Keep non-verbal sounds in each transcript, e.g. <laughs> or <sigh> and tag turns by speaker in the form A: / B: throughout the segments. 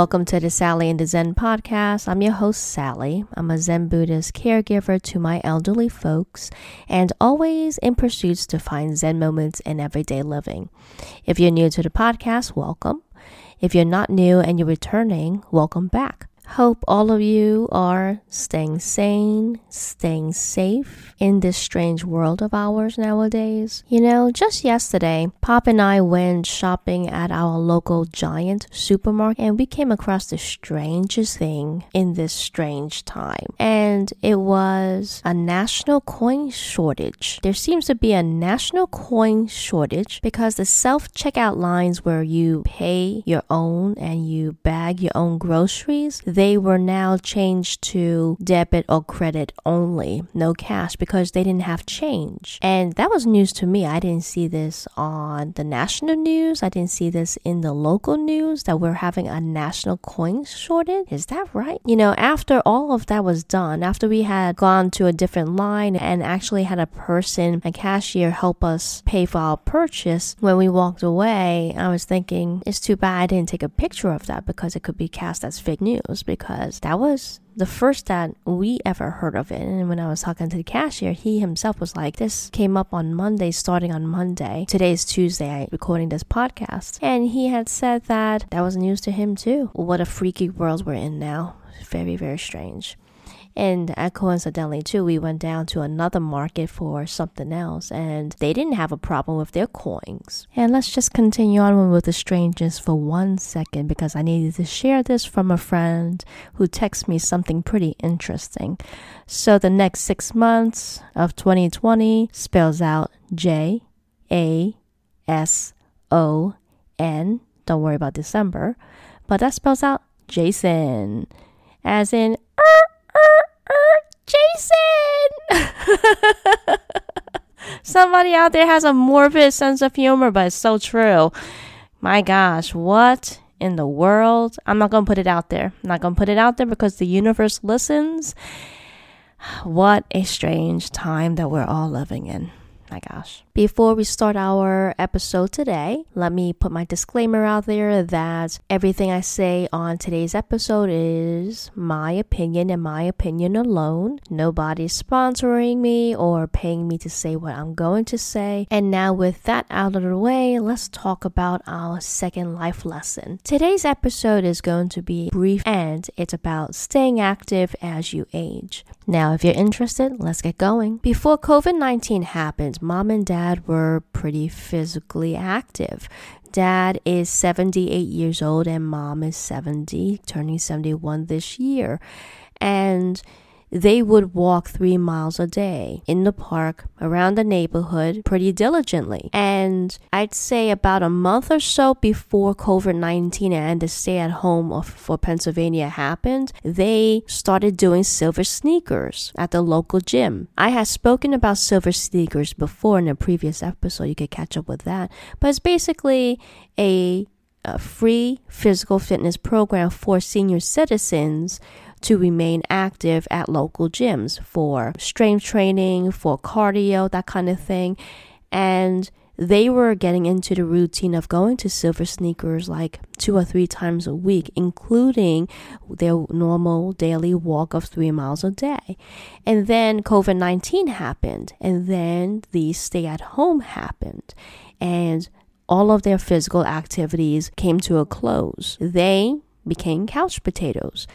A: Welcome to the Sally in the Zen podcast. I'm your host, Sally. I'm a Zen Buddhist caregiver to my elderly folks and always in pursuits to find Zen moments in everyday living. If you're new to the podcast, welcome. If you're not new and you're returning, welcome back. Hope all of you are staying sane, staying safe in this strange world of ours nowadays. You know, just yesterday, Pop and I went shopping at our local giant supermarket and we came across the strangest thing in this strange time. And it was a national coin shortage. There seems to be a national coin shortage because the self checkout lines where you pay your own and you bag your own groceries they were now changed to debit or credit only, no cash, because they didn't have change. And that was news to me. I didn't see this on the national news. I didn't see this in the local news that we're having a national coin shortage. Is that right? You know, after all of that was done, after we had gone to a different line and actually had a person, a cashier, help us pay for our purchase, when we walked away, I was thinking, it's too bad I didn't take a picture of that because it could be cast as fake news because that was the first that we ever heard of it. And when I was talking to the cashier, he himself was like, This came up on Monday, starting on Monday. Today is Tuesday, I'm recording this podcast. And he had said that that was news to him too. What a freaky world we're in now. Very, very strange. And uh, coincidentally, too, we went down to another market for something else, and they didn't have a problem with their coins. And let's just continue on with the strangeness for one second because I needed to share this from a friend who texted me something pretty interesting. So the next six months of 2020 spells out J A S O N. Don't worry about December, but that spells out Jason, as in. Jason! <laughs> Somebody out there has a morbid sense of humor, but it's so true. My gosh, what in the world? I'm not going to put it out there. I'm not going to put it out there because the universe listens. <sighs> What a strange time that we're all living in. My gosh. Before we start our episode today, let me put my disclaimer out there that everything I say on today's episode is my opinion and my opinion alone. Nobody's sponsoring me or paying me to say what I'm going to say. And now, with that out of the way, let's talk about our second life lesson. Today's episode is going to be brief and it's about staying active as you age. Now, if you're interested, let's get going. Before COVID 19 happened, mom and dad were pretty physically active. Dad is 78 years old and mom is 70, turning 71 this year. And they would walk three miles a day in the park around the neighborhood pretty diligently. And I'd say about a month or so before COVID 19 and the stay at home for Pennsylvania happened, they started doing silver sneakers at the local gym. I had spoken about silver sneakers before in a previous episode. You could catch up with that. But it's basically a a free physical fitness program for senior citizens to remain active at local gyms for strength training, for cardio, that kind of thing. And they were getting into the routine of going to silver sneakers like two or three times a week, including their normal daily walk of three miles a day. And then COVID 19 happened, and then the stay at home happened. And all of their physical activities came to a close. They became couch potatoes.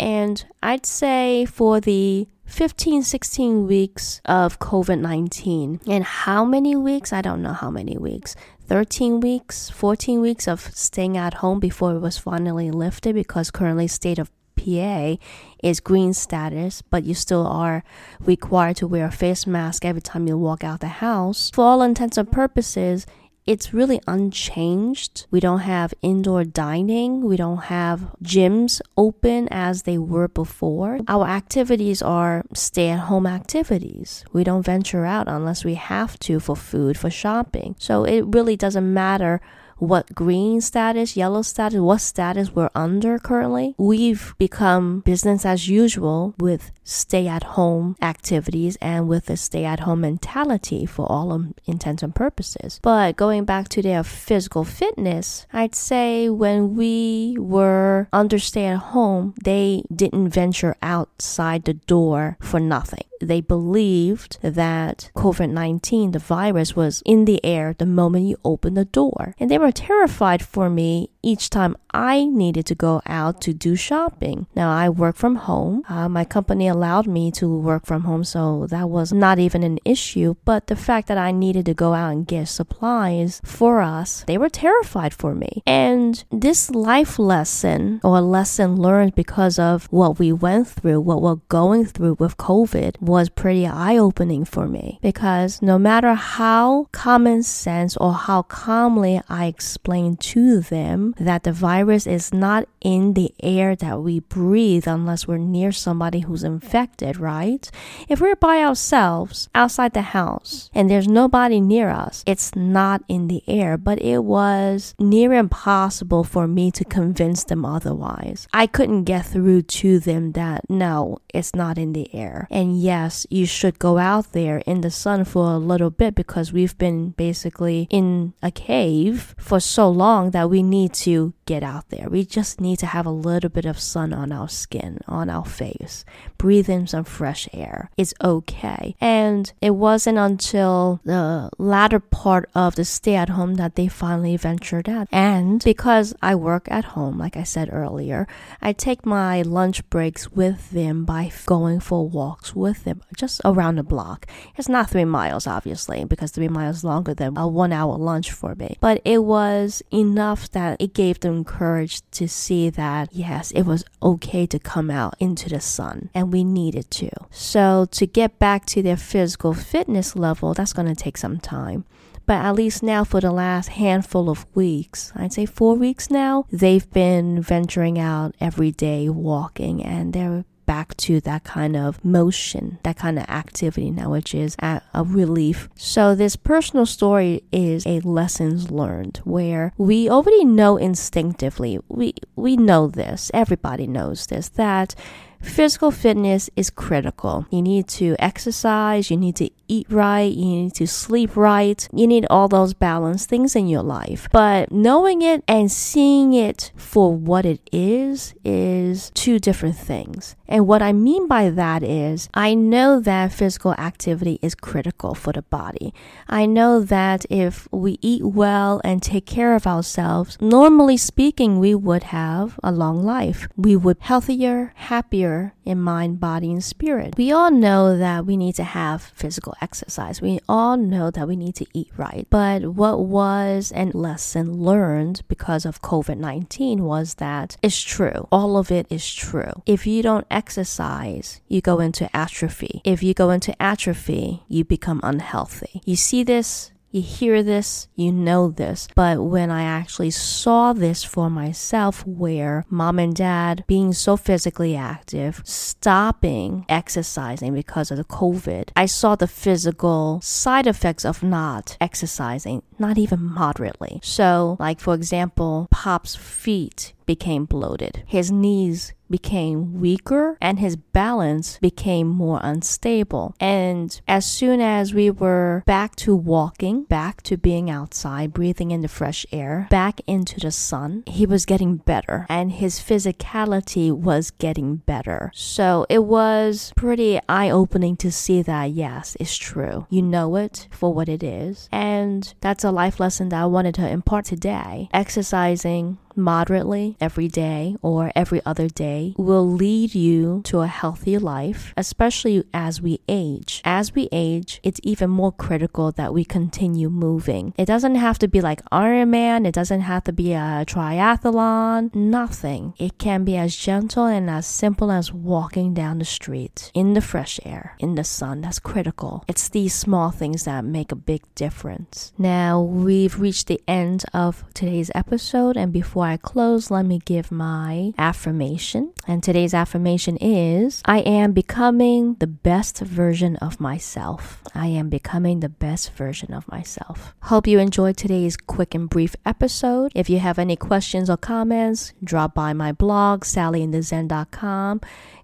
A: And I'd say for the 15, 16 weeks of COVID 19. And how many weeks? I don't know how many weeks. 13 weeks, 14 weeks of staying at home before it was finally lifted because currently state of PA is green status, but you still are required to wear a face mask every time you walk out the house. For all intents and purposes, it's really unchanged. We don't have indoor dining. We don't have gyms open as they were before. Our activities are stay at home activities. We don't venture out unless we have to for food, for shopping. So it really doesn't matter what green status, yellow status, what status we're under currently. We've become business as usual with stay at home activities and with a stay at home mentality for all um, intents and purposes. But going back to their physical fitness, I'd say when we were under stay at home, they didn't venture outside the door for nothing they believed that COVID 19, the virus, was in the air the moment you opened the door. And they were terrified for me each time I needed to go out to do shopping. Now, I work from home. Uh, my company allowed me to work from home, so that was not even an issue. But the fact that I needed to go out and get supplies for us, they were terrified for me. And this life lesson or lesson learned because of what we went through, what we're going through with COVID, was pretty eye opening for me because no matter how common sense or how calmly I explained to them that the virus is not in the air that we breathe unless we're near somebody who's infected, right? If we're by ourselves outside the house and there's nobody near us, it's not in the air, but it was near impossible for me to convince them otherwise. I couldn't get through to them that no, it's not in the air. And yes, yes, you should go out there in the sun for a little bit because we've been basically in a cave for so long that we need to get out there. We just need to have a little bit of sun on our skin, on our face, breathe in some fresh air. It's okay. And it wasn't until the latter part of the stay at home that they finally ventured out. And because I work at home, like I said earlier, I take my lunch breaks with them by going for walks with them them just around the block. It's not three miles, obviously, because three miles longer than a one hour lunch for me. But it was enough that it gave them courage to see that, yes, it was okay to come out into the sun and we needed to. So to get back to their physical fitness level, that's going to take some time but at least now for the last handful of weeks, I'd say four weeks now, they've been venturing out every day walking and they're back to that kind of motion, that kind of activity now, which is a, relief. So this personal story is a lessons learned where we already know instinctively, we, we know this, everybody knows this, that Physical fitness is critical. You need to exercise, you need to eat right, you need to sleep right, you need all those balanced things in your life. But knowing it and seeing it for what it is is two different things. And what I mean by that is, I know that physical activity is critical for the body. I know that if we eat well and take care of ourselves, normally speaking, we would have a long life. We would healthier, happier, in mind, body, and spirit. We all know that we need to have physical exercise. We all know that we need to eat right. But what was a lesson learned because of COVID 19 was that it's true. All of it is true. If you don't exercise, you go into atrophy. If you go into atrophy, you become unhealthy. You see this you hear this, you know this. But when I actually saw this for myself, where mom and dad being so physically active, stopping exercising because of the COVID, I saw the physical side effects of not exercising, not even moderately. So, like for example, Pop's feet became bloated. His knees became weaker and his balance became more unstable. And as soon as we were back to walking, back to being outside, breathing in the fresh air, back into the sun, he was getting better and his physicality was getting better. So it was pretty eye opening to see that, yes, it's true. You know it for what it is. And that's a life lesson that I wanted to impart today. Exercising moderately every day or every other day will lead you to a healthy life, especially as we age. As we age, it's even more critical that we continue moving. It doesn't have to be like Ironman, it doesn't have to be a triathlon, nothing. It can be as gentle and as simple as walking down the street in the fresh air, in the sun. That's critical. It's these small things that make a big difference. Now, we've reached the end of today's episode, and before before I close, let me give my affirmation. And today's affirmation is I am becoming the best version of myself. I am becoming the best version of myself. Hope you enjoyed today's quick and brief episode. If you have any questions or comments, drop by my blog, sallyinthezen.com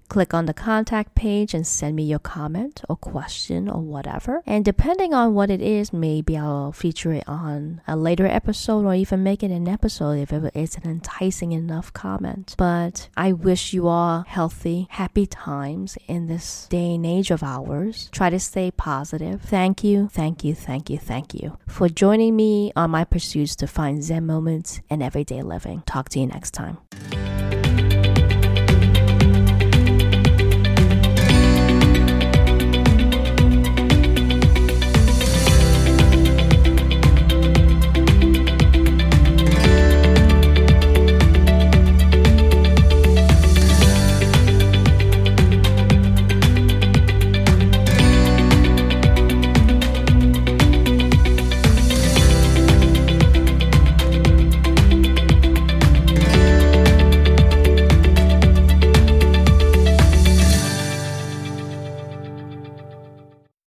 A: click on the contact page and send me your comment or question or whatever. And depending on what it is, maybe I'll feature it on a later episode or even make it an episode if it's an enticing enough comment. But I wish you all healthy, happy times in this day and age of ours. Try to stay positive. Thank you, thank you, thank you, thank you for joining me on my pursuits to find Zen moments in everyday living. Talk to you next time.